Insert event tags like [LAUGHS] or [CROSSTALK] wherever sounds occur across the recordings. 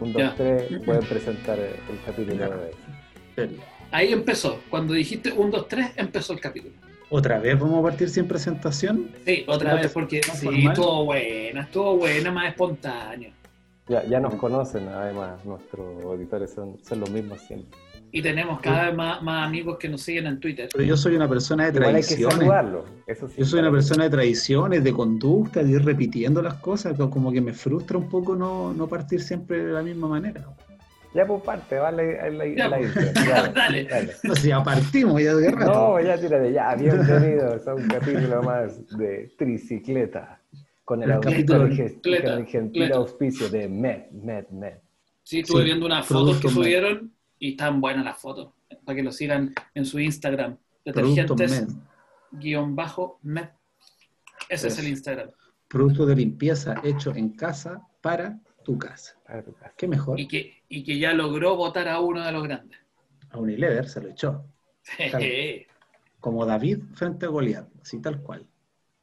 Un, Ya. dos, tres, pueden presentar el capítulo de. Ahí empezó. Cuando dijiste 1, 2, 3, empezó el capítulo. ¿Otra vez vamos a partir sin presentación? Sí, otra vez porque sí, formal. estuvo buena, estuvo buena, más espontáneo. Ya, ya nos conocen, además, nuestros auditores son, son los mismos siempre. Y tenemos cada vez más, más amigos que nos siguen en Twitter. Pero yo soy una persona de Igual hay que tradiciones. eso sí. Yo soy una persona de tradiciones, de conducta, de ir repitiendo las cosas, co- como que me frustra un poco no, no partir siempre de la misma manera. Ya por parte, vale, a la, Ya, la pues. intro, ya, [LAUGHS] Dale. dale. No sé, ya partimos ya de rato. No, ya tírate, ya, bienvenidos a un capítulo más de Tricicleta. Con el, El capítulo Cleta. auspicio de Med, Med, Med. Sí, estuve Sí, viendo unas fotos que subieron y están buenas las fotos. Para que lo sigan en su Instagram. Detergentes guion bajo med. Ese es el Instagram. Producto de limpieza hecho en casa para tu casa. Para tu casa. ¿Qué mejor? Y que, y que ya logró votar a uno de los grandes. A Unilever se lo echó. Como David frente a Goliat, así tal cual.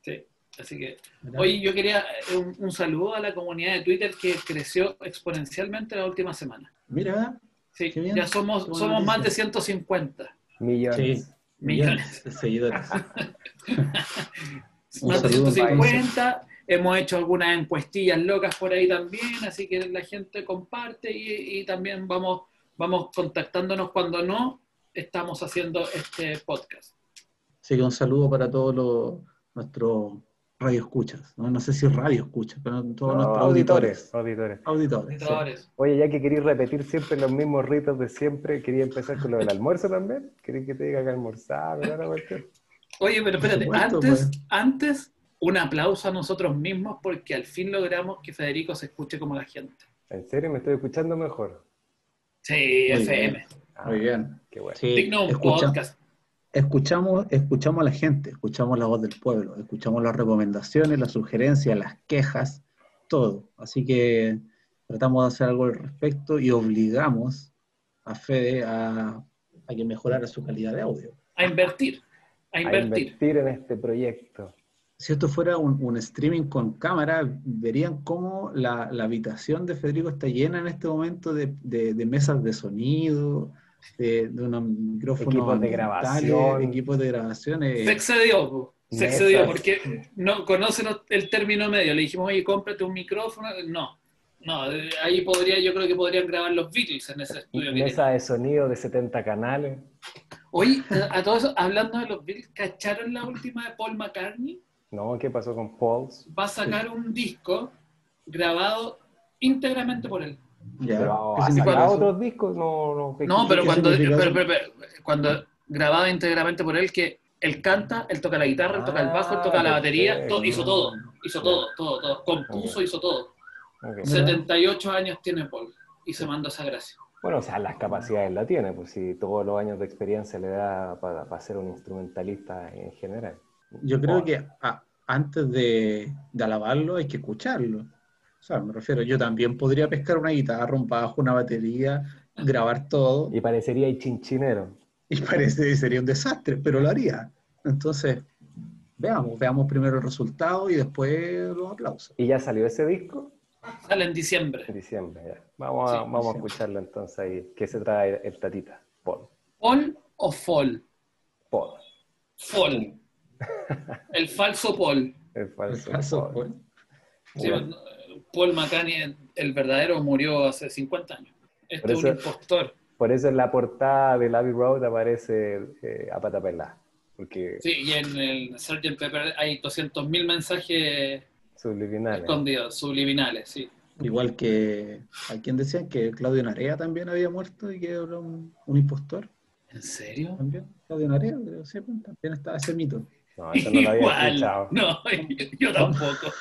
Sí, así que. Oye, yo quería eh, un, un saludo a la comunidad de Twitter que creció exponencialmente la última semana. Mira, Sí, ya somos, somos más de noticia. 150 Millones. Sí. millones. de seguidores. [LAUGHS] Más de saludo, 150. Hemos hecho algunas encuestillas locas por ahí también, así que la gente comparte y, y también vamos, vamos contactándonos cuando no estamos haciendo este podcast. Así que un saludo para todos los, nuestros radioescuchas. ¿no? no sé si radio escuchas, pero todos No, nuestros auditores, auditores. auditores. Auditores. sí. Auditores. Oye, ya que queréis repetir siempre los mismos ritos de siempre, quería empezar con lo del almuerzo también. ¿Queréis que te diga que almorzar? Oye, pero espérate, supuesto, antes, pues. antes, un aplauso a nosotros mismos porque al fin logramos que Federico se escuche como la gente. ¿En serio me estoy escuchando mejor? Sí, Muy FM. bien. Ah, Muy bien. Qué bueno. Sí, Digno un escucha- podcast. Escuchamos, escuchamos a la gente, escuchamos la voz del pueblo, escuchamos las recomendaciones, las sugerencias, las quejas, todo. Así que tratamos de hacer algo al respecto y obligamos a Fede a, a que mejorara su calidad de audio. A invertir. A A invertir. invertir en este proyecto. Si esto fuera un, un streaming con cámara, verían cómo la, la habitación de Federico está llena en este momento de, de- de mesas de sonido, de, de unos micrófonos Equipos de grabación. equipos de grabación. eh, Se excedió, se excedió porque no conocen el término medio. Le dijimos, oye, cómprate un micrófono. No, no, eh, ahí podría, yo creo que podrían grabar los Beatles en ese estudio. Mesa de sonido de 70 canales. Oye, a, a todo eso, hablando de los Beatles, ¿cacharon la última de Paul McCartney? No, ¿qué pasó con Pauls? Va a sacar un disco grabado íntegramente por él. Ya. Pero ¿Qué ¿ha significa sacado eso? otros discos? No, no. ¿qué- No, qué- pero qué cuando, pero- eso? pero- pero- cuando grabado íntegramente por él, que él canta, él toca la guitarra, él toca el bajo, él toca la Ah, batería, todo- hizo todo, hizo todo, todo, todo, compuso, hizo todo. Ok. 78 años tiene Paul y se mandó esa gracia. Bueno, o sea, las capacidades la tiene, pues si todos los años de experiencia le da para, ser un instrumentalista en general. Yo creo Oh, que a- antes de, de alabarlo hay que escucharlo. O sea, me refiero, yo también podría pescar una guitarra, un bajo, una batería, grabar todo, Y parecería el chinchinero. y parece sería un desastre, pero lo haría. Entonces, veamos, veamos primero el resultado y después los aplausos. ¿Y ya salió ese disco? Sale en diciembre. En diciembre, ya. Vamos a, Sí, vamos a escucharlo entonces ahí. ¿Qué se trae el tatita? Paul. ¿Paul o Fall? Paul. Fall. [LAUGHS] El falso Paul. El El falso. Paul. pues. Sí, Bueno. Paul McCartney, el verdadero, murió hace 50 años. Este Por es un eso- impostor. Por eso en la portada de Abbey Road aparece eh, a pata pelada, Porque Sí, y en el Sgt. Pepper hay 200.000 mensajes subliminales. escondidos, subliminales, sí. Igual que a quien decían que Claudio Narea también había muerto y que era un, un impostor. ¿En serio? También, Claudio Narea, creo, sí, también estaba ese mito. No, eso no lo había [LAUGHS] Igual. escuchado. No, [LAUGHS] yo tampoco.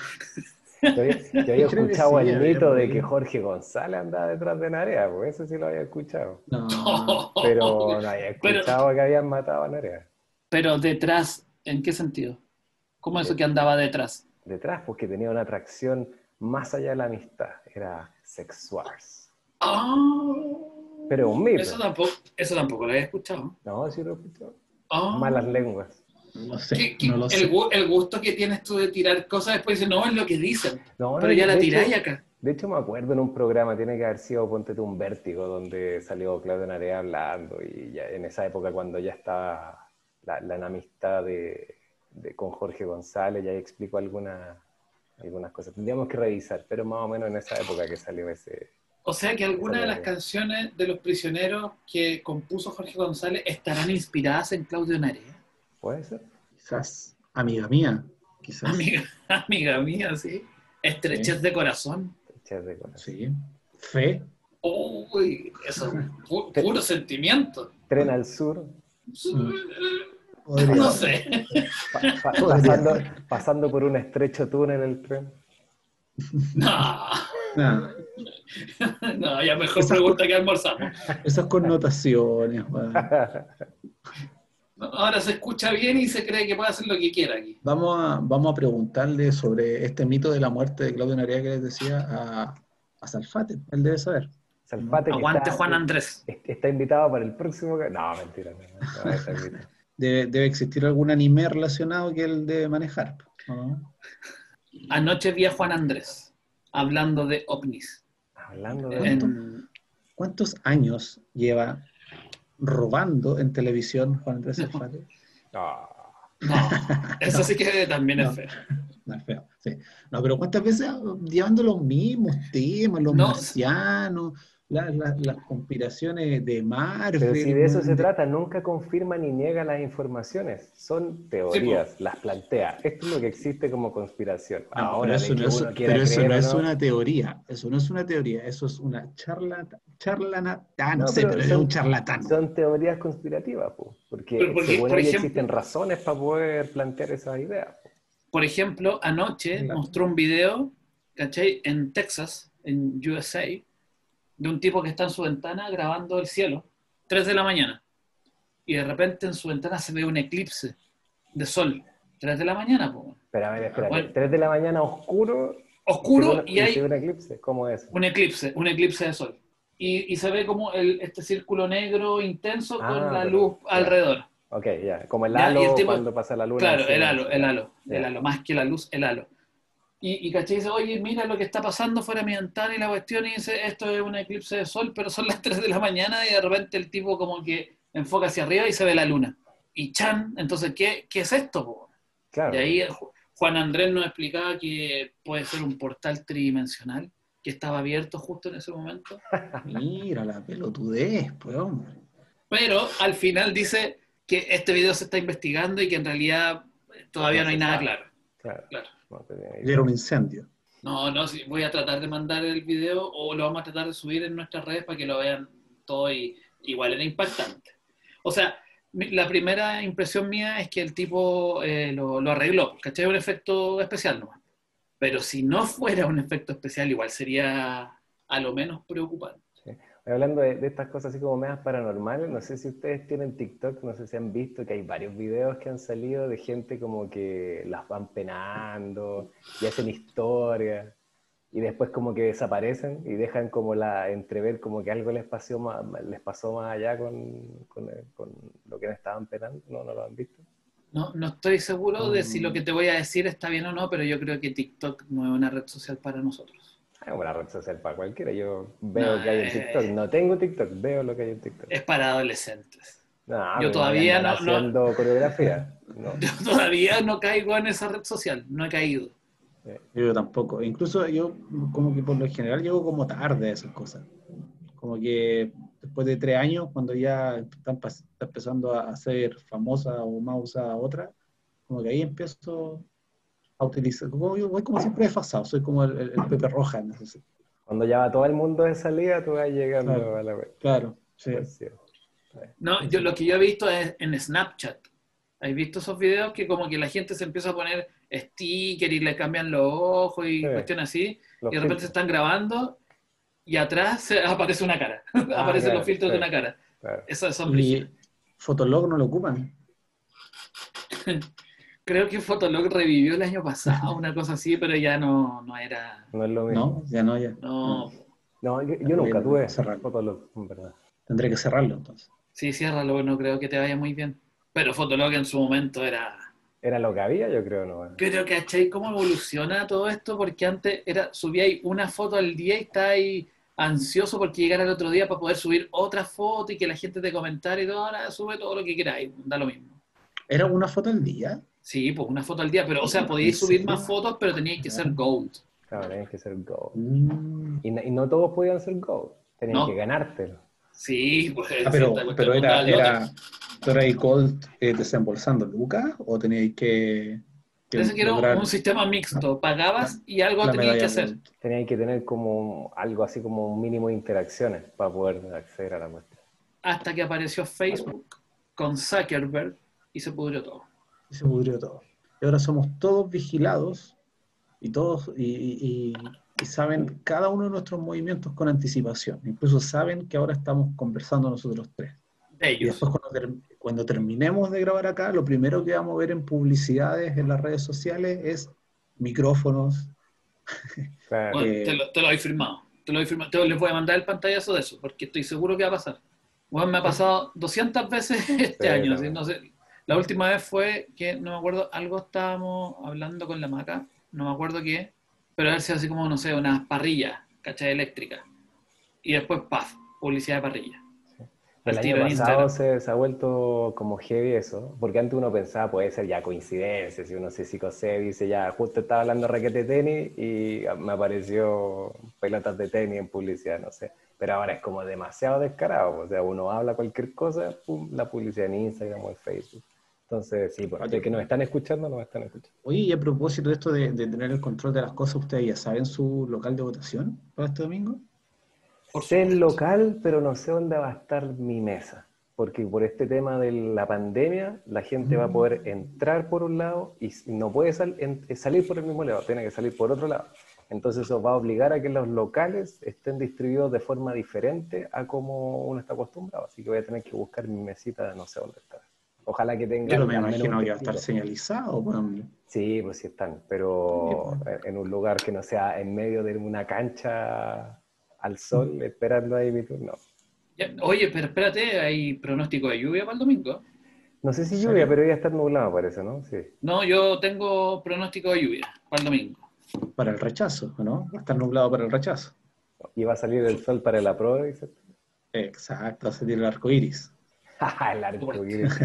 Yo había, yo escuchado el mito de que Jorge González andaba detrás de Narea, pues eso sí lo había escuchado. No, Pero no [LAUGHS] había Pero- escuchado que habían matado a Narea. Pero detrás, ¿en qué sentido? ¿Cómo eso que andaba detrás? Detrás, porque tenía una atracción más allá de la amistad. Era sexual. Ah, Pero un mito. eso tampoco, eso tampoco lo había escuchado. No, sí lo he escuchado. Ah, Malas lenguas. No sé, ¿Qué- qué- no lo el, sé. gu- el gusto que tienes tú de tirar cosas después dices, no, es lo que dicen. No, Pero no, ya la tiráis acá. De hecho, me acuerdo en un programa, tiene que haber sido Ponte tú un vértigo, donde salió Claudio Narea hablando, y ya en esa época cuando ya estaba la, la enemistad de, de- con Jorge González, ya explicó alguna- algunas cosas. Tendríamos que revisar, pero más o menos en esa época que salió ese. O sea que algunas de las canciones de los prisioneros que compuso Jorge González estarán inspiradas en Claudio Narea. ¿Puede ser? Quizás, amiga mía, quizás. Amiga, [LAUGHS] amiga mía, sí. Estrechez de corazón. Echar de corazón. Sí. Fe. Uy, eso es pu- puro sentimiento. Tren al sur, Podría No sé. pa- pa- [LAUGHS] pasando, pasando por un estrecho túnel el tren. No, Nah, [LAUGHS] no, ya mejor Esas pregunta que almorzamos. esas connotaciones. Ahora se escucha bien y se cree que puede hacer lo que quiera aquí. Vamos a, vamos a preguntarle sobre este mito de la muerte de Claudio Narea que les decía a, a Salfate. Él debe saber. Salfate Aguante está- Juan Andrés. Está invitado para el próximo. No, mentira. No, no. Debe, debe existir algún anime relacionado que él debe manejar. ¿no? Anoche vi a Juan Andrés hablando de ovnis. Hablando de. En- ¿Cuántos años lleva robando en televisión Juan Andrés Salfate? Ah, No, eso sí que también No. es feo. No, es feo, sí. No, pero ¿cuántas veces llevando los mismos temas, los No. marcianos, la- la- las conspiraciones de Marvel? Pero si de eso se trata, nunca confirma ni niega las informaciones. Son teorías, las plantea. Esto es lo que existe como conspiración. No, Ahora, pero eso, no que es, pero eso creer no es una teoría, eso no es una teoría, eso es una charla, charlana, ah, no, No, sé, pero pero es son- un charlatán. Son teorías conspirativas, po, porque Pero porque, según por ejemplo- existen razones para poder plantear esas ideas. po. Por ejemplo, anoche Claro. mostró un video, ¿cachai? En Texas, en USA, de un tipo que está en su ventana grabando el cielo, 3 de la mañana. Y de repente en su ventana se ve un eclipse de sol, 3 de la mañana, po. Bueno. 3 de la mañana oscuro oscuro según- y hay según eclipse. ¿Cómo es? un eclipse, un eclipse de sol. Y, y se ve como el, este círculo negro intenso Ah, con la pero- luz alrededor. Ok, ya, como el Ya, y halo el tipo- cuando pasa la luna. Claro, el halo, el halo, el halo, más que la luz, el halo. Y, y ¿cachai? dice, oye, mira lo que está pasando fuera de mi ventana y la cuestión, y dice, esto es un eclipse de sol, pero son [LAUGHS] las 3 de la mañana y de repente el tipo como que enfoca hacia arriba y se ve la luna. Y Chan, entonces, ¿qué, qué es esto? po? Claro. Y ahí Ju- Juan Andrés nos explicaba que puede ser un portal tridimensional que estaba abierto justo en ese momento. [LAUGHS] Mira la pelotudez, pues, hombre. Pero al final dice que este video se está investigando y que en realidad todavía no hay nada claro. Claro. Claro. Era un incendio. No, no, sí, voy a tratar de mandar el video o lo vamos a tratar de subir en nuestras redes para que lo vean todo y igual era impactante. O sea, la primera impresión mía es que el tipo eh, lo, lo arregló, ¿cachai? Un efecto especial nomás. Pero si no fuera un efecto especial, igual sería a lo menos preocupante. Hablando de, de estas cosas así como medias paranormales, no sé si ustedes tienen TikTok, no sé si han visto que hay varios videos que han salido de gente como que las van penando y hacen historias y después como que desaparecen y dejan como la entrever como que algo les pasó más, les pasó más allá con, con, con lo que estaban penando, ¿no? ¿No lo han visto? No, no estoy seguro de si Mm. lo que te voy a decir está bien o no, pero yo creo que TikTok no es una red social para nosotros. Es una red social para cualquiera, yo veo No, que hay en eh. TikTok, no tengo TikTok, veo lo que hay en TikTok. Es para adolescentes. No, yo todavía no- no- haciendo coreografía, no. [LAUGHS] Yo todavía no caigo en esa red social, no he caído. Yo tampoco. Incluso yo, como que por lo general, llego como tarde a esas cosas. Como que después de tres años, cuando ya están está empezando a ser famosa o más usada otra, como que ahí empiezo a utilizar. Como, yo voy como siempre desfasado, soy como el, el- el Pepe Roja en ese sentido. Cuando ya va todo el mundo de salida, tú vas llegando Claro. a la web. Claro, sí. Pues sí. No, yo lo que yo he visto es en Snapchat. ¿Has visto esos videos que como que la gente se empieza a poner sticker y le cambian los ojos y Sí. cuestiones así? Y de repente se están grabando y atrás [LAUGHS] aparece una cara. [LAUGHS] Aparecen claro, los filtros de una cara. claro. Son Y. Fotolog no lo ocupan. [LAUGHS] Creo que Fotolog revivió el año pasado, una cosa así, pero ya no, no era. No es lo mismo. No, ya no, ya. No, No, yo, yo nunca tuve Cerrar. Fotolog, en verdad. Tendré que cerrarlo entonces. sí, ciérralo, no creo que te vaya muy bien. Pero Fotolog en su momento era Era lo que había, yo creo, ¿no? Pero, ¿cachai? ¿Cómo evoluciona todo esto? Porque antes era, subía ahí una foto al día y está ahí ansioso porque llegara el otro día para poder subir otra foto y que la gente te comentara y todo, ahora sube todo lo que queráis, da lo mismo. ¿Era una foto al día? Sí, pues una foto al día, pero o sea, podíais subir más fotos, pero teníais que ser gold. Claro, tenías que ser gold. Mm. Y, no, y, no todos podían ser gold, tenías que ganártelo. Sí, pues. Ah, pero, pero era, era, ¿tú eras gold eh, desembolsando lucas o teníais que Parece que era un sistema mixto, pagabas y algo tenías que hacer. Tenías que tener como algo así como un mínimo de interacciones para poder acceder a la muestra. Hasta que apareció Facebook con Zuckerberg y se pudrió todo. Y se pudrió todo. Y ahora somos todos vigilados y todos y, saben cada uno de nuestros movimientos con anticipación. Incluso saben que ahora estamos conversando nosotros tres. ellos. Y después cuando, cuando terminemos de grabar acá, lo primero que vamos a ver en publicidades en las redes sociales es micrófonos. [LAUGHS] Eh, te, lo, te, lo, he firmado. Te lo he firmado. Te les voy a mandar el pantallazo de eso, porque estoy seguro que va a pasar. Bueno, me ha pasado 200 veces [LAUGHS] este año. No sé. La última vez fue que, no me acuerdo, algo estábamos hablando con la maca, no me acuerdo qué, pero a ver si así como, no sé, unas parrillas, ¿cachai? Eléctrica. Y después, paz, publicidad de parrilla. El año pasado se, ha vuelto como heavy eso, porque antes uno pensaba puede ser ya coincidencia, si uno se psicose dice ya, justo estaba hablando raquete de tenis y me apareció pelotas de tenis en publicidad, no sé. Pero ahora es como demasiado descarado, o sea, uno habla cualquier cosa, pum, la publicidad en Instagram o en Facebook. Entonces, sí, por pues, que nos están escuchando, nos están escuchando. Oye, y a propósito de esto de, de tener el control de las cosas, ¿ustedes ya saben su local de votación para este domingo? sé el local, pero no sé dónde va a estar mi mesa. Porque por este tema de la pandemia, la gente va a poder mm. entrar por un lado y no puede salir por el mismo lado, tiene que salir por otro lado. Entonces eso va a obligar a que los locales estén distribuidos de forma diferente a como uno está acostumbrado. Así que voy a tener que buscar mi mesita, no sé dónde está. Ojalá que tenga... Pero me imagino que va a estar señalizado. Pues. Sí, pues sí están, pero pues. en un lugar que no sea en medio de una cancha al sol esperando ahí mi turno. oye, pero espérate, ¿hay pronóstico de lluvia para el domingo? No sé si lluvia, pero ya está nublado, parece, ¿no? Sí. No, yo tengo pronóstico de lluvia para el domingo. Para el rechazo, ¿no? Va a estar nublado para el rechazo. Y va a salir el sol para la prueba, dice. Exacto, va a salir el arco iris. [LAUGHS] el arco iris.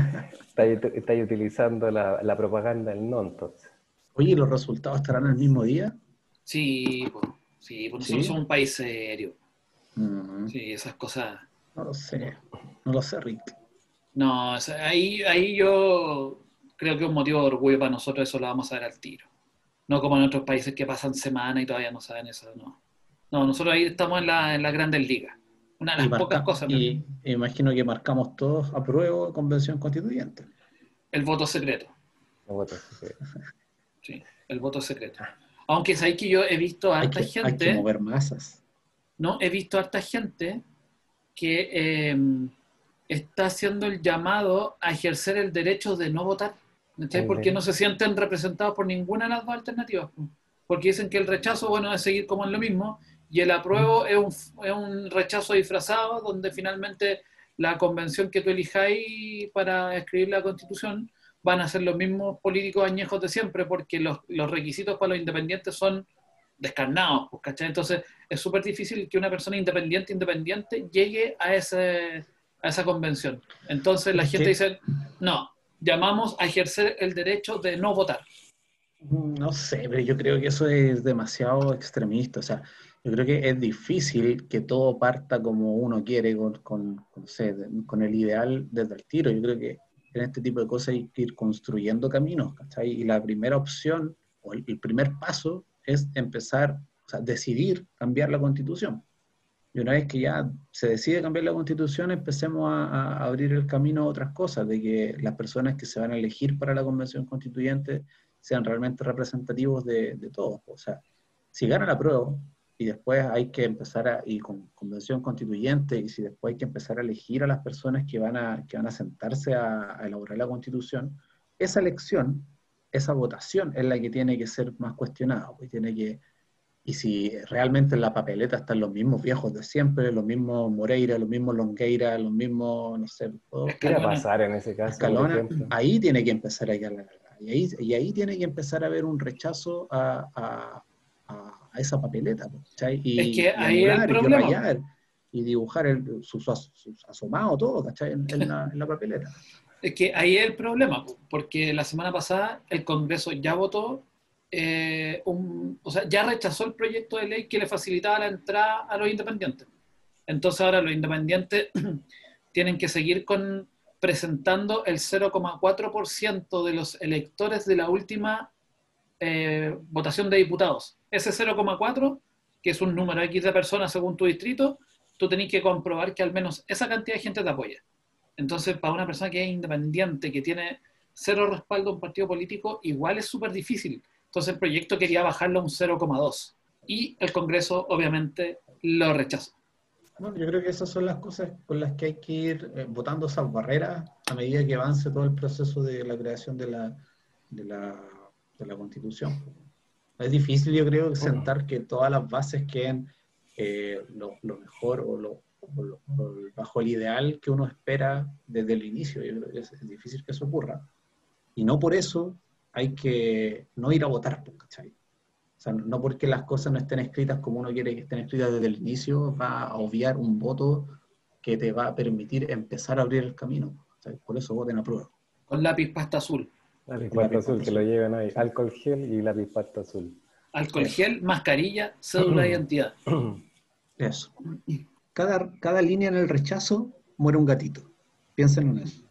Estáis utilizando la, la, propaganda del no, entonces. Oye, ¿los resultados estarán el mismo día? Sí, pues. Sí, porque nosotros somos un país serio. Mm. Sí, esas cosas. No lo sé, no lo sé, Rick. No, ahí, ahí yo creo que es un motivo de orgullo para nosotros, eso lo vamos a ver al tiro. No como en otros países que pasan semanas y todavía no saben eso, no. No, nosotros ahí estamos en la, en la Grandes Ligas. Una de las pocas cosas. Y imagino que marcamos todos a prueba de convención constituyente. El voto secreto. El voto secreto. Sí, el voto secreto. Aunque sabéis que yo he visto a harta gente. Hay que mover masas. No, he visto a harta gente que em, está haciendo el llamado a ejercer el derecho de no votar. Porque no se sienten representados por ninguna de las dos alternativas. Porque dicen que el rechazo, bueno, es seguir como en lo mismo, y el apruebo es un, es un rechazo disfrazado, donde finalmente la convención que tú elijáis para escribir la constitución van a ser los mismos políticos añejos de siempre, porque los, requisitos para los independientes son descarnados, pues, ¿cachai? Entonces es súper difícil que una persona independiente, independiente, llegue a, ese, a esa convención. Entonces la gente dice, no, llamamos a ejercer el derecho de no votar. No sé, pero yo creo que eso es demasiado extremista. O sea, yo creo que es difícil que todo parta como uno quiere, con, con, con el ideal desde el tiro. Yo creo que en este tipo de cosas hay que ir construyendo caminos, ¿cachai? Y la primera opción, o el, primer paso, es empezar, o sea, decidir cambiar la constitución. Y una vez que ya se decide cambiar la constitución, empecemos a, abrir el camino a otras cosas, de que las personas que se van a elegir para la convención constituyente sean realmente representativos de, de todos. O sea, si gana la prueba, y después hay que empezar a, y con convención constituyente, y si después hay que empezar a elegir a las personas que van a, que van a sentarse a, elaborar la constitución, esa elección, esa votación es la que tiene que ser más cuestionada, pues tiene que, y si realmente en la papeleta están los mismos viejos de siempre, los mismos Moreira, los mismos Longueira, los mismos, no sé, ¿qué va a pasar en ese caso? ahí tiene que empezar a, Y ahí, y ahí tiene que empezar a haber un rechazo a, a, a esa papeleta. ¿cachai? Y, Es que ahí el y problema. rayar, y dibujar el, sus asomados, todo, ¿cachai? En, en la, en la papeleta. [LAUGHS] Es que ahí es el problema, po, porque la semana pasada el Congreso ya votó, eh, un, o sea, ya rechazó el proyecto de ley que le facilitaba la entrada a los independientes. Entonces ahora los independientes [CLEARS THROAT] tienen que seguir con, presentando el 0,4% de los electores de la última eh, votación de diputados. Ese 0,4, que es un número X de personas según tu distrito, tú tenés que comprobar que al menos esa cantidad de gente te apoya. Entonces, para una persona que es independiente, que tiene cero respaldo a un partido político, igual es súper difícil. Entonces, el proyecto quería bajarlo a un 0,2. Y el Congreso, obviamente, lo rechazó. Bueno, yo creo que esas son las cosas con las que hay que ir eh, botando esas barreras a medida que avance todo el proceso de la creación de la, de la Constitución. Es difícil, yo creo, sentar que todas las bases queden eh, lo, lo mejor o, lo, o lo- bajo el ideal que uno espera desde el inicio. Yo creo que es, es difícil que eso ocurra. Y no por eso hay que no ir a votar, pues, ¿cachai? O sea, no porque las cosas no estén escritas como uno quiere que estén escritas desde el inicio, va a obviar un voto que te va a permitir empezar a abrir el camino. Por eso voten a prueba. Con lápiz pasta azul. Azul, que lo llevan ahí. Alcohol gel y lápiz pasta azul. Alcohol gel, mascarilla, cédula de identidad. [CLEARS THROAT] Eso. Cada, cada línea en el rechazo muere un gatito. Piensen en eso.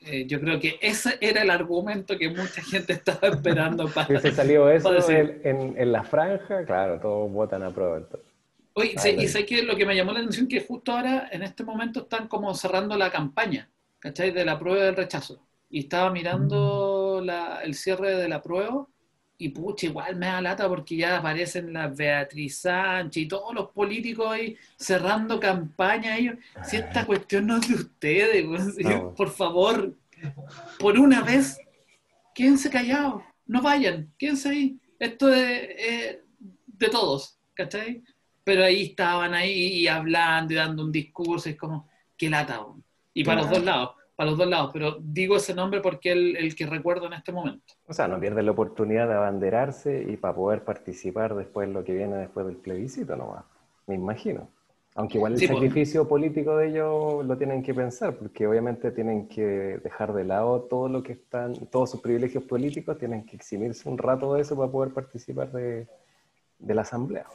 Eh, yo creo que ese era el argumento que mucha gente [LAUGHS] estaba esperando Si para... hubiese salido eso Puede en, en- en la franja, claro, todos votan a prueba. entonces. Oye, Ah, sé- y sé que lo que me llamó la atención que justo ahora, en este momento, están como cerrando la campaña, ¿cachai? De la prueba del rechazo. Y estaba mirando la- el cierre de la prueba y pucha, igual me da lata porque ya aparecen las Beatriz Sánchez y todos los políticos ahí cerrando campaña. Yo, si esta cuestión no es de ustedes, No. por favor, por una vez, quédense callados, no vayan, quédense ahí. Esto es eh, de todos, ¿cachai? Pero ahí estaban ahí y hablando y dando un discurso, es como, qué lata. Y para los dos lados, para los dos lados, pero digo ese nombre porque es el, el que recuerdo en este momento. O sea, no pierden la oportunidad de abanderarse y para poder participar después lo que viene después del plebiscito nomás. Me imagino. Aunque igual el Sí, pues. sacrificio político de ellos lo tienen que pensar, porque obviamente tienen que dejar de lado todo lo que están, todos sus privilegios políticos, tienen que eximirse un rato de eso para poder participar de, de la asamblea.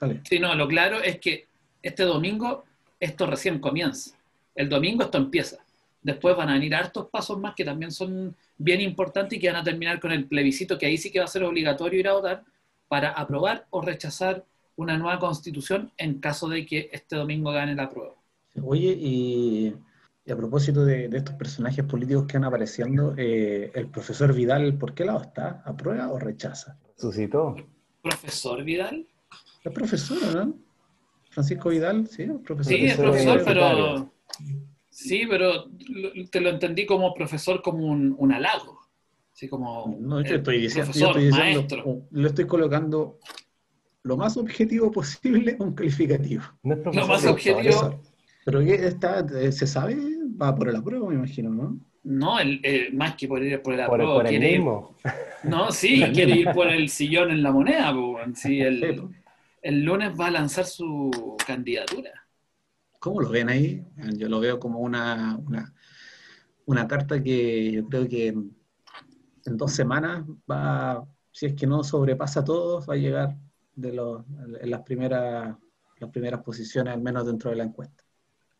Dale. Sí, no, lo claro es que este domingo esto recién comienza. El domingo esto empieza. Después van a venir hartos pasos más que también son bien importantes y que van a terminar con el plebiscito, que ahí sí que va a ser obligatorio ir a votar para aprobar o rechazar una nueva constitución en caso de que este domingo gane la prueba. Oye, y, y a propósito de, de estos personajes políticos que van apareciendo, eh, el profesor Vidal, ¿por qué lado está? ¿Aprueba o rechaza? Suscitó. Profesor Vidal. Es profesor, ¿no? Francisco Vidal, sí, es profesor. Sí, es profesor, pero... Sí, pero lo- te lo entendí como profesor como un, un halago. Así como... No, yo estoy diciendo, yo profesor, estoy diciendo, maestro. le estoy colocando lo más objetivo posible un calificativo. No es profesor, más objetivo- Profesor. Pero ¿qué está, eh, ¿se sabe? Va por el apruebo, me imagino, ¿no? No, el, el- más que por ir por el Por, apruebo, por el quiere ir- mismo. No, sí, [LAUGHS] quiere ir por el sillón en la moneda. Sí, el, el lunes va a lanzar su candidatura. ¿Cómo lo ven ahí? Yo lo veo como una, una, una carta que yo creo que en, en dos semanas va, si es que no sobrepasa a todos, va a llegar de los, en las primeras, las primeras posiciones, al menos dentro de la encuesta.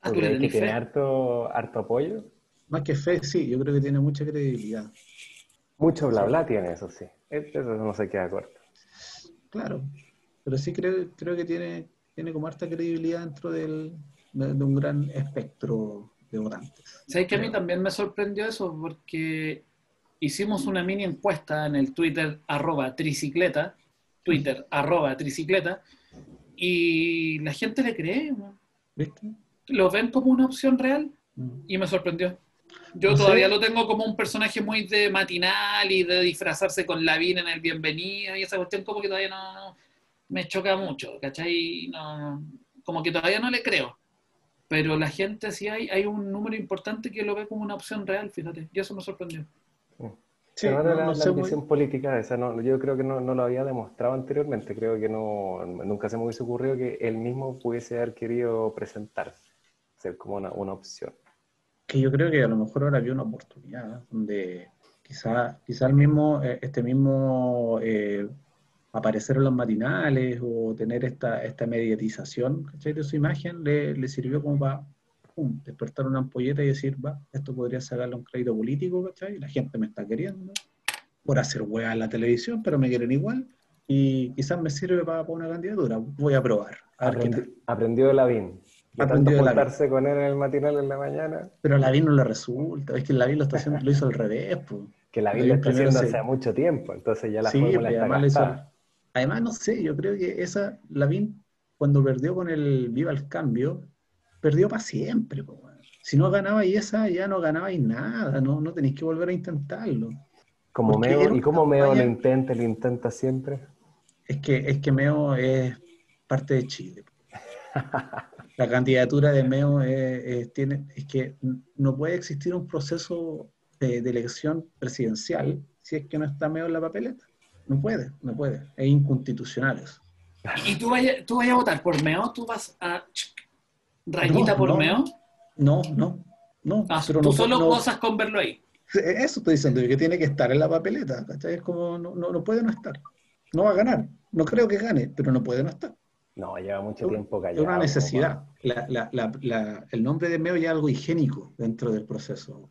Ah, ¿tú Porque le hay que tiene harto, harto apoyo. Más que fe, sí, yo creo que tiene mucha credibilidad. Mucho bla bla tiene, eso sí. Eso no se queda corto. Claro, pero sí creo, creo que tiene, tiene como harta credibilidad dentro del, de, de un gran espectro de votantes. ¿Sabes que a mí también me sorprendió eso? Porque hicimos una mini encuesta en el Twitter arroba tricicleta, Twitter arroba tricicleta, y la gente le cree, ¿no? ¿Viste? lo ven como una opción real y me sorprendió. Yo No sé. todavía lo tengo como un personaje muy de matinal y de disfrazarse con Lavín en el bienvenido y esa cuestión como que todavía no, no- me choca mucho, ¿cachai? No, como que todavía no le creo. Pero la gente sí hay, hay un número importante que lo ve como una opción real, fíjate, y eso me sorprendió. Sí, no, era la, ambición política esa, no, yo creo que no, lo había demostrado anteriormente, creo que no, nunca se me hubiese ocurrido que él mismo pudiese haber querido presentarse, ser como una, una opción. Que yo creo que a lo mejor ahora había una oportunidad donde quizá, quizá el mismo, eh, este mismo eh, aparecer en los matinales o tener esta, esta mediatización de su imagen le, le sirvió como para despertar una ampolleta y decir, va, esto podría sacarle un crédito político, ¿cachai? La gente me está queriendo por hacer hueá en la televisión, pero me quieren igual y quizás me sirve para, una candidatura. Voy a probar. aprendió de Lavín. Aprendió de Lavín. con él en el matinal en la mañana. Pero a Lavín no le resulta. Es que Lavín lo, está haciendo, lo hizo al revés. Pues. Que Lavín lo está haciendo hace mucho tiempo, entonces ya la sí, fórmula está además, además, no sé, yo creo que esa Lavín, cuando perdió con el Viva el Cambio, perdió para siempre. Si no ganabais esa, ya no ganabais nada, no, no tenéis que volver a intentarlo. Como Meo, ¿Y cómo Meo lo intenta, lo intenta siempre? Es que, es que Meo es parte de Chile. [LAUGHS] La candidatura de Meo es, tiene, es que no puede existir un proceso de, elección presidencial si es que no está Meo en la papeleta. No puede, no puede. Es inconstitucional eso. ¿Y tú vayas tú a votar por Meo? ¿Tú vas a ¿Rayita por meo? No, no, no. Ah, pero tú solo cosas con verlo ahí. Eso estoy diciendo, que tiene que estar en la papeleta, ¿cachai? Es como, no, no, puede no estar. No va a ganar. No creo que gane, pero no puede no estar. No, lleva mucho tiempo callado. Es una necesidad. el nombre de Meo ya es algo higiénico dentro del proceso.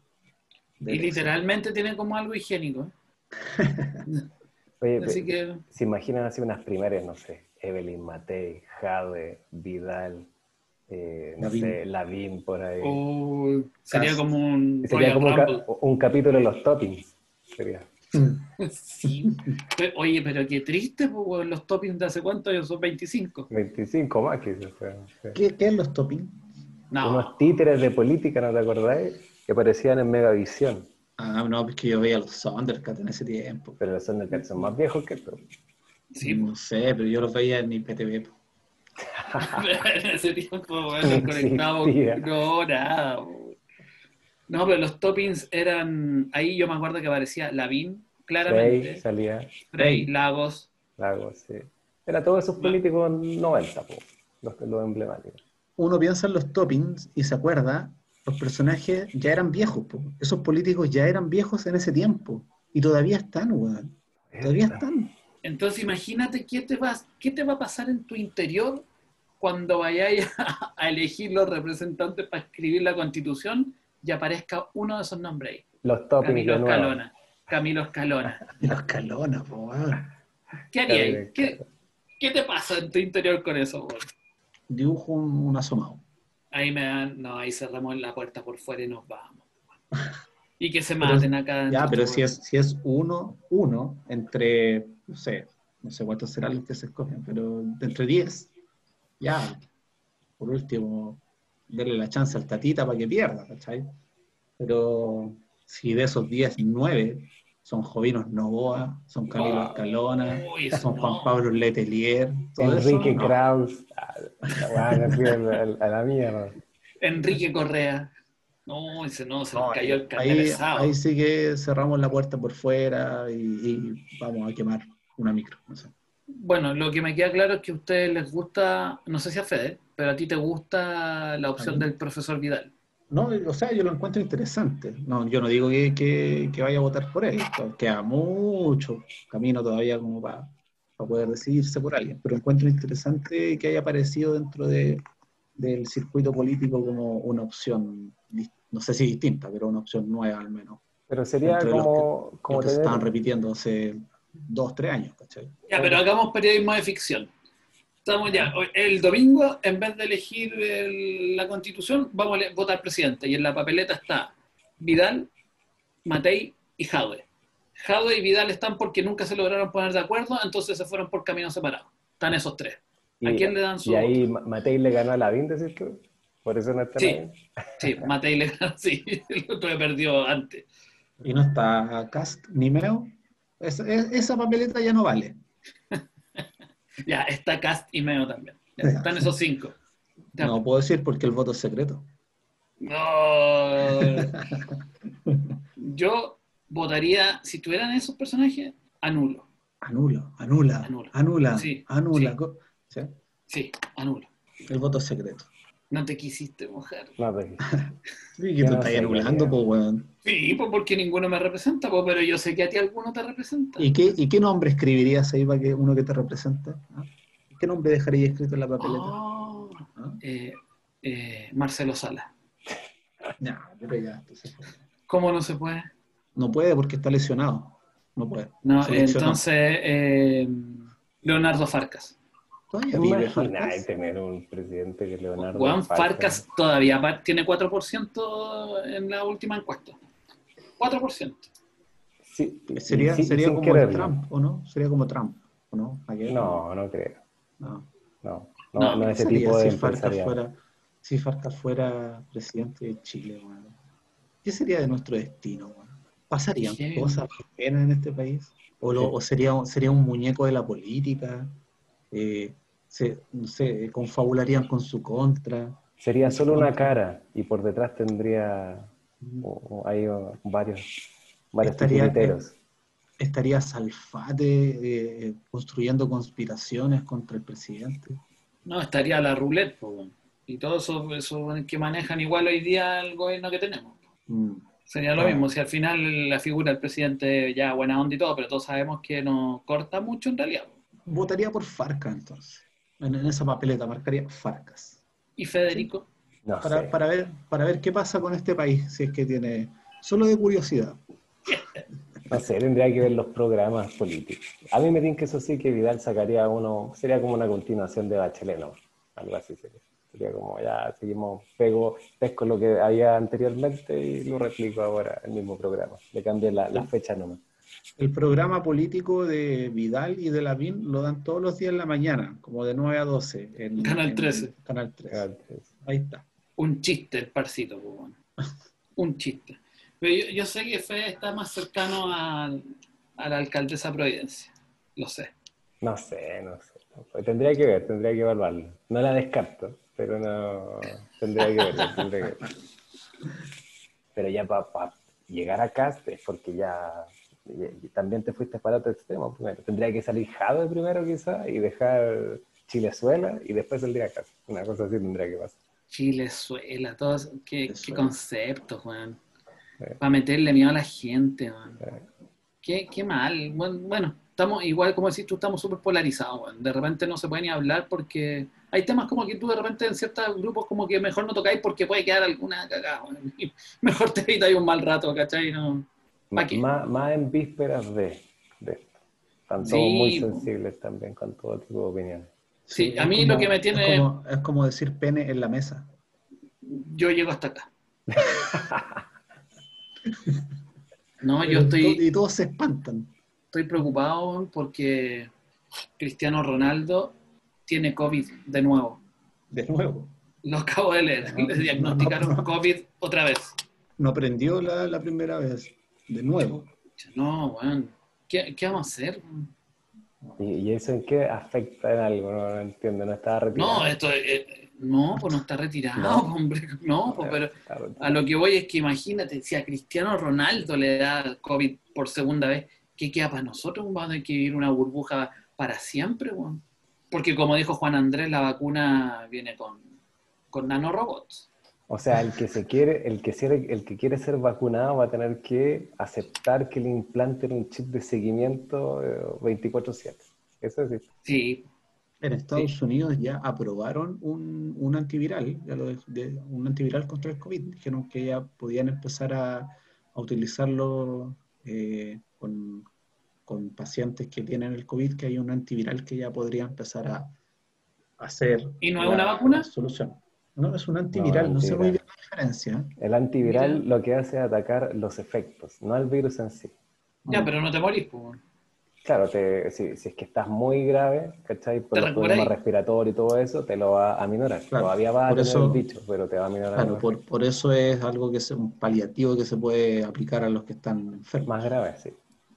y literalmente tiene como algo higiénico. [LAUGHS] Oye, así que... se imaginan así unas primeras, no sé, Evelyn Matei, Jade, Vidal, eh, no sé, Lavín por ahí. sería como un. Sería como un, capítulo de los toppings. Sería. [LAUGHS] sí. Oye, pero qué triste, pues, los toppings de hace cuánto años son 25. 25 más que ¿Qué, ¿Qué es los toppings? No. Unos títeres de política, ¿no te acordáis? Que aparecían en Megavisión. Ah, no, es que yo veía los Thundercats en ese tiempo. Pero los Thundercats son más viejos que esto. Sí, no sé, pero yo los veía en IPTV. [LAUGHS] en ese tiempo, bueno, [LAUGHS] conectado. No, nada. No, pero los toppings eran. Ahí yo me acuerdo que aparecía Lavín, claramente. Frey salía. Frey, Lagos. Lagos, sí. Era todos esos políticos 90, los, los emblemáticos. Uno piensa en los toppings y se acuerda, los personajes ya eran viejos, po. esos políticos ya eran viejos en ese tiempo. Y todavía están, weón. Todavía están. Entonces imagínate qué te, vas, qué te va a pasar en tu interior cuando vayáis [LAUGHS] a, elegir los representantes para escribir la constitución y aparezca uno de esos nombres ahí. Los toppings Camilo Escalona. Camilo Escalona. [LAUGHS] Camilo Escalona, ¿Qué harías? ¿Qué, ¿Qué, te pasa en tu interior con eso, por? Dibujo un, asomado. Ahí me dan, no, ahí cerramos la puerta por fuera y nos vamos. Y que se maten acá. Ya, pero si es, si es uno, uno, entre, no sé, no sé cuántos serán los que se escogen, pero entre 10, ya, por último, darle la chance al Tatita para que pierda, ¿cachai? Pero si de esos 10, 9 son Jovinos Novoa, son Camilo Escalona, son Juan Pablo Letelier, Enrique Kraus, a, la mierda. Enrique Correa. No, ese no, se nos cayó el ahí, ahí sí que cerramos la puerta por fuera y, vamos a quemar una micro, Bueno, lo que me queda claro es que a ustedes les gusta, no sé si a Fede, pero a ti te gusta la opción del profesor Vidal. No, o sea, yo lo encuentro interesante. No, yo no digo que, vaya a votar por él, queda mucho camino todavía como para, para poder decidirse por alguien, pero encuentro interesante que haya aparecido dentro de, del circuito político como una opción, no sé si distinta, pero una opción nueva al menos. Pero sería como, que, como estaban repitiendo hace dos, tres años, ¿cachai? Ya, pero hagamos periodismo de ficción. Estamos ya, el domingo, en vez de elegir la constitución, vamos a votar presidente. Y en la papeleta está Vidal, Matei y Jadwe. Jadwe y Vidal están porque nunca se lograron poner de acuerdo, entonces se fueron por caminos separados. Están esos tres. ¿A quién le dan su Y ahí Matei le ganó a Lavín, decís tú. Por eso no está Sí, sí [LAUGHS] Matei le ganó, sí, [LAUGHS] el otro le perdió antes. ¿Y no está Cast ni Meo? Esa, papeleta ya no vale. [LAUGHS] ya, está Cast y Meo también. están esos cinco. No puedo decir porque el voto es secreto. No. [LAUGHS] Yo votaría, si tuvieran esos personajes, anulo. Anula, anula, Anula. anula, Sí, anula. sí. ¿Sí? Sí, anulo. El voto es secreto. No te quisiste mojar. No, [LAUGHS] Sí, que no estás anulando, pues, weón. Sí, pues porque ninguno me representa, pues, pero yo sé que a ti alguno te representa. ¿Y qué, ¿Y qué nombre escribirías ahí para que uno que te represente? ¿Ah? ¿Qué nombre dejarías escrito en la papeleta? Oh, ¿Ah? eh, eh, Marcelo Sala. No, [LAUGHS] pero ya, entonces, ¿Cómo no se puede? no puede porque está lesionado. No puede. No, entonces, eh, Leonardo Farcas. Todavía ¿te vive Farcas? tener un presidente que Leonardo Juan Farcas todavía tiene 4% en la última encuesta. 4%. Sí, Sería, sí, sería sin como quererlo. Trump, ¿o no? Sería como Trump, ¿o no? Aquel. No, no creo. No. No, no, No, no, ¿Qué ese sería tipo de si Farcas fuera, si Farcas fuera presidente de Chile, weón? ¿Qué sería de nuestro destino, weón? ¿Pasarían Sí. cosas buenas en este país? ¿O, lo- Sí. o sería, sería un muñeco de la política? Eh, se, no sé, confabularían con su contra. Sería solo una cara y por detrás tendría o- o hay o, varios, varios Estaría- titiriteros. ¿Estaría Salfate eh, construyendo conspiraciones contra el presidente? No, estaría la roulette, po, y todo eso, eso que manejan igual hoy día el gobierno que tenemos. Mm. Sería lo Claro. mismo, si al final la figura del presidente ya buena onda y todo, pero todos sabemos que no corta mucho en realidad. po. Votaría por Farcas entonces. En, en esa papeleta marcaría Farcas. Y Federico, No para, sé. para, ver, para ver qué pasa con este país, si es que tiene, solo de curiosidad. No sé, tendría que ver los programas políticos. A mí me tiene que eso sí que Vidal sacaría uno, sería como una continuación de Bachelet, ¿no? Algo así sería. Sería como ya seguimos, pego, pesco lo que había anteriormente y lo replico ahora el mismo programa. Le cambié la, la fecha nomás. El programa político de Vidal y de Lavín lo dan todos los días en la mañana, como de 9 a 12. En, Canal en 13. Canal 13. Antes. Ahí está. un chiste el parcito, [LAUGHS] un chiste. Pero yo, yo sé que Fede está más cercano al- a la alcaldesa Providencia, lo sé. No sé, no sé. Tendría que ver, tendría que evaluarlo. No la descarto, pero no. Tendría que verlo, tendría que verlo. [LAUGHS] Pero ya para llegar a Cast es porque ya, y también te fuiste para otro extremo primero. Tendría que salir Jade primero quizá y dejar Chilezuela y después saldría a Cast. Una cosa así tendría que pasar. Chilezuela, todos, qué, qué concepto, Juan. Sí. Para meterle miedo a la gente, man. Sí. Qué, qué mal. Bueno, bueno, estamos igual, como decís tú, estamos súper polarizados, weón. De repente no se puede ni hablar porque hay temas como que tú de repente en ciertos grupos como que mejor no tocáis porque puede quedar alguna cagada. Y [LAUGHS] Mejor te evitáis un mal rato, ¿cachai? No. Más, más en vísperas de, de esto. Están todos Sí, muy sensibles también con todo tipo de opiniones. Sí, a mí lo que me tiene- Es como, es como decir pene en la mesa. Yo llego hasta acá. [LAUGHS] No, yo Y estoy, to- Y todos se espantan. estoy preocupado porque Cristiano Ronaldo tiene COVID de nuevo. De nuevo. Lo acabo de leer. No, Le diagnosticaron no, no. COVID otra vez. No aprendió la, la primera vez. De nuevo. No, weón. ¿Qué, qué vamos a hacer? ¿Y, y eso en qué afecta en algo? No, no entiendo, no estaba retirado. No, esto eh, no, pues no está retirado, No. [LAUGHS] hombre. No, pues, pero a lo que voy es que imagínate, si a Cristiano Ronaldo le da COVID por segunda vez, ¿qué queda para nosotros? Vamos a tener que vivir una burbuja para siempre, weón. Porque como dijo Juan Andrés, la vacuna viene con, con nanorobots. O sea, el que se quiere, el que quiere, el que quiere ser vacunado va a tener que aceptar que le implanten un chip de seguimiento eh, 24/7. Eso es así. Sí, En Estados Unidos ya aprobaron un, un antiviral, ya lo de- de- un antiviral contra el COVID. Dijeron que ya podían empezar a, a utilizarlo eh, con, con pacientes que tienen el COVID, que hay un antiviral que ya podría empezar a, hacer. ¿Y no es una vacuna? solución. No, es un antiviral, no, sé muy antiviral. bien la diferencia. El antiviral Mira. lo que hace es atacar los efectos, no al virus en sí. ya, pero no te morís, pues. Claro, te- si, si es que estás muy grave, ¿cachai? Por los problemas respiratorios y todo eso, te lo va a minorar. Claro, Todavía va a por tener eso- el bicho, pero te va a minorar. Claro, por, por eso es algo que es un paliativo que se puede aplicar a los que están enfermos. Más grave, sí.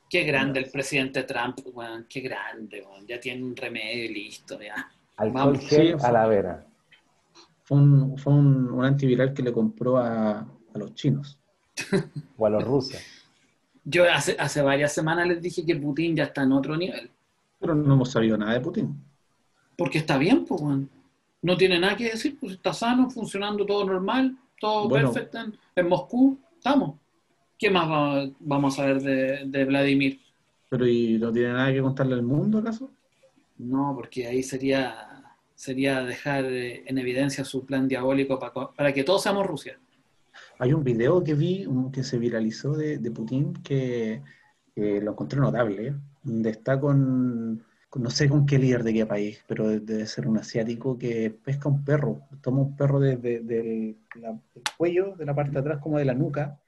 Qué grande el presidente Trump, weón. Qué grande, weón. Ya tiene un remedio y listo, ya. Alcohol Vamos. gel Sí, a la vera. Fue un, fue un, un antiviral que le compró a, a los chinos. [LAUGHS] O a los rusos. Yo hace, hace varias semanas les dije que Putin ya está en otro nivel. Pero no hemos sabido nada de Putin. Porque está bien, pues. No tiene nada que decir, pues está sano, funcionando todo normal, todo Bueno. perfecto en, en Moscú, estamos. ¿Qué más va- vamos a saber de, de Vladimir? Pero ¿y no tiene nada que contarle al mundo acaso? No, porque ahí sería, sería dejar eh, en evidencia su plan diabólico para, que todos seamos Rusia. Hay un video que vi un- que se viralizó de, de Putin que, lo encontré notable, ¿eh? donde está con, con no sé con qué líder de qué país, pero de- debe ser un asiático que pesca un perro, toma un perro desde del cuello, de la parte de atrás como de la nuca,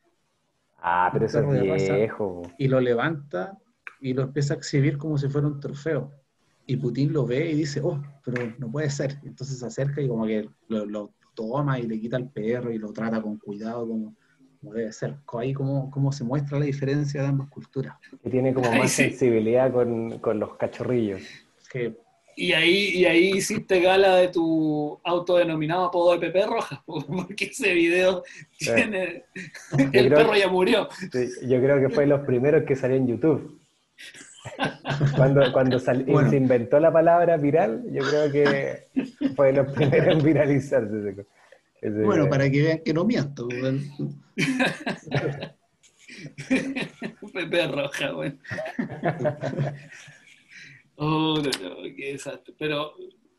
Ah, pero eso es raza. viejo. po. y lo levanta y lo empieza a exhibir como si fuera un trofeo. Y Putin lo ve y dice, oh, pero no puede ser. Entonces se acerca y como que lo, lo toma y le quita el perro y lo trata con cuidado como, como debe ser. Ahí como, como se muestra la diferencia de ambas culturas. Que tiene como [LAUGHS] Ay, más sí. sensibilidad con, con los cachorrillos. Que Y ahí, y ahí hiciste gala de tu autodenominado apodo de Pepe Rojas, po, [LAUGHS] porque ese video Sí. tiene... El creo- perro ya murió. Sí, yo creo que fue los primeros que salió en YouTube. Cuando, cuando sal- Bueno. se inventó la palabra viral, yo creo que fue los primeros en viralizarse. ese co- ese bueno, para que vean que no miento. Pepe Roja, güey. Oh, no, no, qué desastre. Pero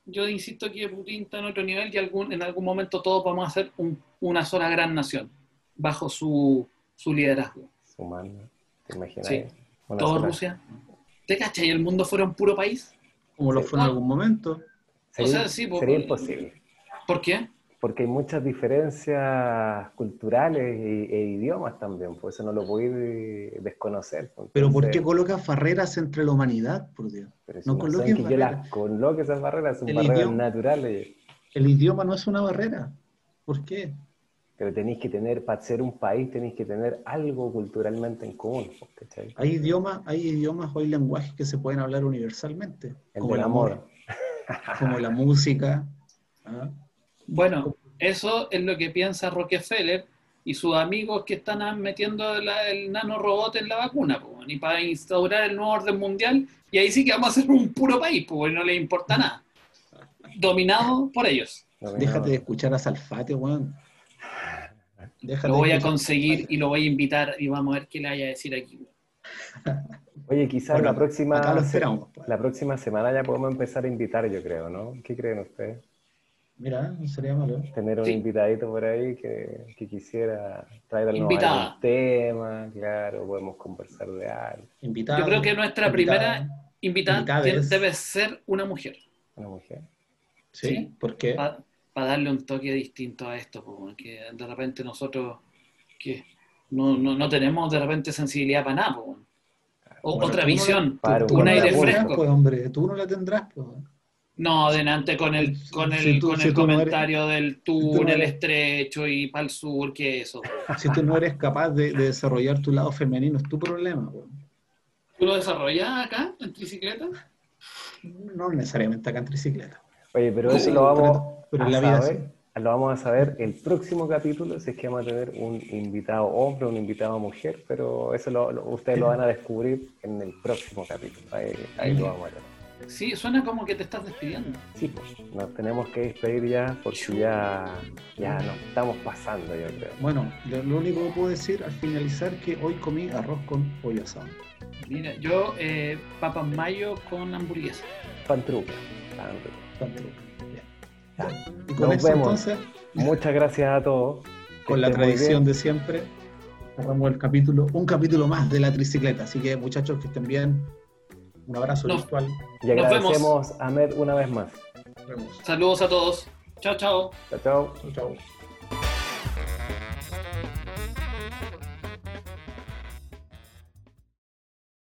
yo insisto que Putin está en otro nivel y algún, en algún momento todos vamos a ser un- una sola gran nación bajo su, su liderazgo. Sumando, ¿te imaginas? Sí. Sola- Rusia. ¿Te cachai? ¿Y el mundo fuera un puro país? Como lo fue en algún momento. Sería, O sea, sí, po- sería imposible. ¿Por qué? Porque hay muchas diferencias culturales e, e idiomas también, por eso no lo puede desconocer. pues. Pero ¿por qué colocas barreras entre la humanidad, por Dios? pero si no coloques que yo barreras. las coloque esas barreras, son El barreras idioma- naturales. El idioma no es una barrera. ¿Por qué? Pero tenéis que tener, para ser un país, tenéis que tener algo culturalmente en común. pues, ¿cachai? Hay idiomas, hay idiomas o hay lenguajes que se pueden hablar universalmente, El como el amor. amor, como la música. ¿ah? Bueno, eso es lo que piensa Rockefeller y sus amigos que están ah, metiendo la- el nanorobot en la vacuna, po, y para instaurar el nuevo orden mundial, y ahí sí que vamos a ser un puro país, pues no les importa nada. Dominado por ellos. Déjate de escuchar a Salfate, weón. Déjate Lo voy a conseguir y lo voy a invitar y vamos a ver qué le vaya a decir aquí. [LAUGHS] Oye, quizás Bueno, la próxima pues. la próxima semana ya podemos empezar a invitar, yo creo, ¿no? ¿Qué creen ustedes? Mira, no sería malo. Tener un Sí. invitadito por ahí que, que quisiera traernos algún tema, claro, podemos conversar de algo. Invitado. Yo creo que nuestra invitada. primera invitada debe ser una mujer, Una mujer. Sí, ¿Sí? ¿por qué? Para darle un toque distinto a esto, po, que de repente nosotros que no, no, no tenemos de repente sensibilidad para nada, po. o, Bueno, otra tú no la- visión, Tú un aire fresco. pues, hombre, tú no la tendrás, pues. No, adelante con el, con el, Si tú- con si el no eres- comentario del túnel eres- estrecho y para el sur, que eso. Si tú no eres capaz de, de desarrollar tu lado femenino, es tu problema. pues. ¿Tú lo desarrollas acá, en tricicleta? No necesariamente acá en tricicleta. Oye, pero eso lo vamos pero- pero a en la vida saber, lo vamos a saber el próximo capítulo, si es que vamos a tener un invitado hombre o un invitado mujer, pero eso lo, lo- ustedes lo van a descubrir en el próximo capítulo. Ahí, ahí lo vamos a ver. Sí, suena como que te estás despidiendo. Sí, pues, nos tenemos que despedir ya porque ya, ya nos estamos pasando, yo creo. Bueno, lo, único que puedo decir al finalizar que hoy comí arroz con pollo asado. Mira, yo eh, papas mayo con hamburguesa. Pantruca. pantruca. Tanto. Y con Nos eso vemos. entonces, Muchas gracias a todos. Con la tradición de siempre, cerramos el capítulo, un capítulo más de la tricicleta. Así que muchachos que estén bien, un abrazo No. virtual. Y Nos agradecemos a Med una vez más. Nos vemos. Saludos a todos. Chao, chao. Chao, chao.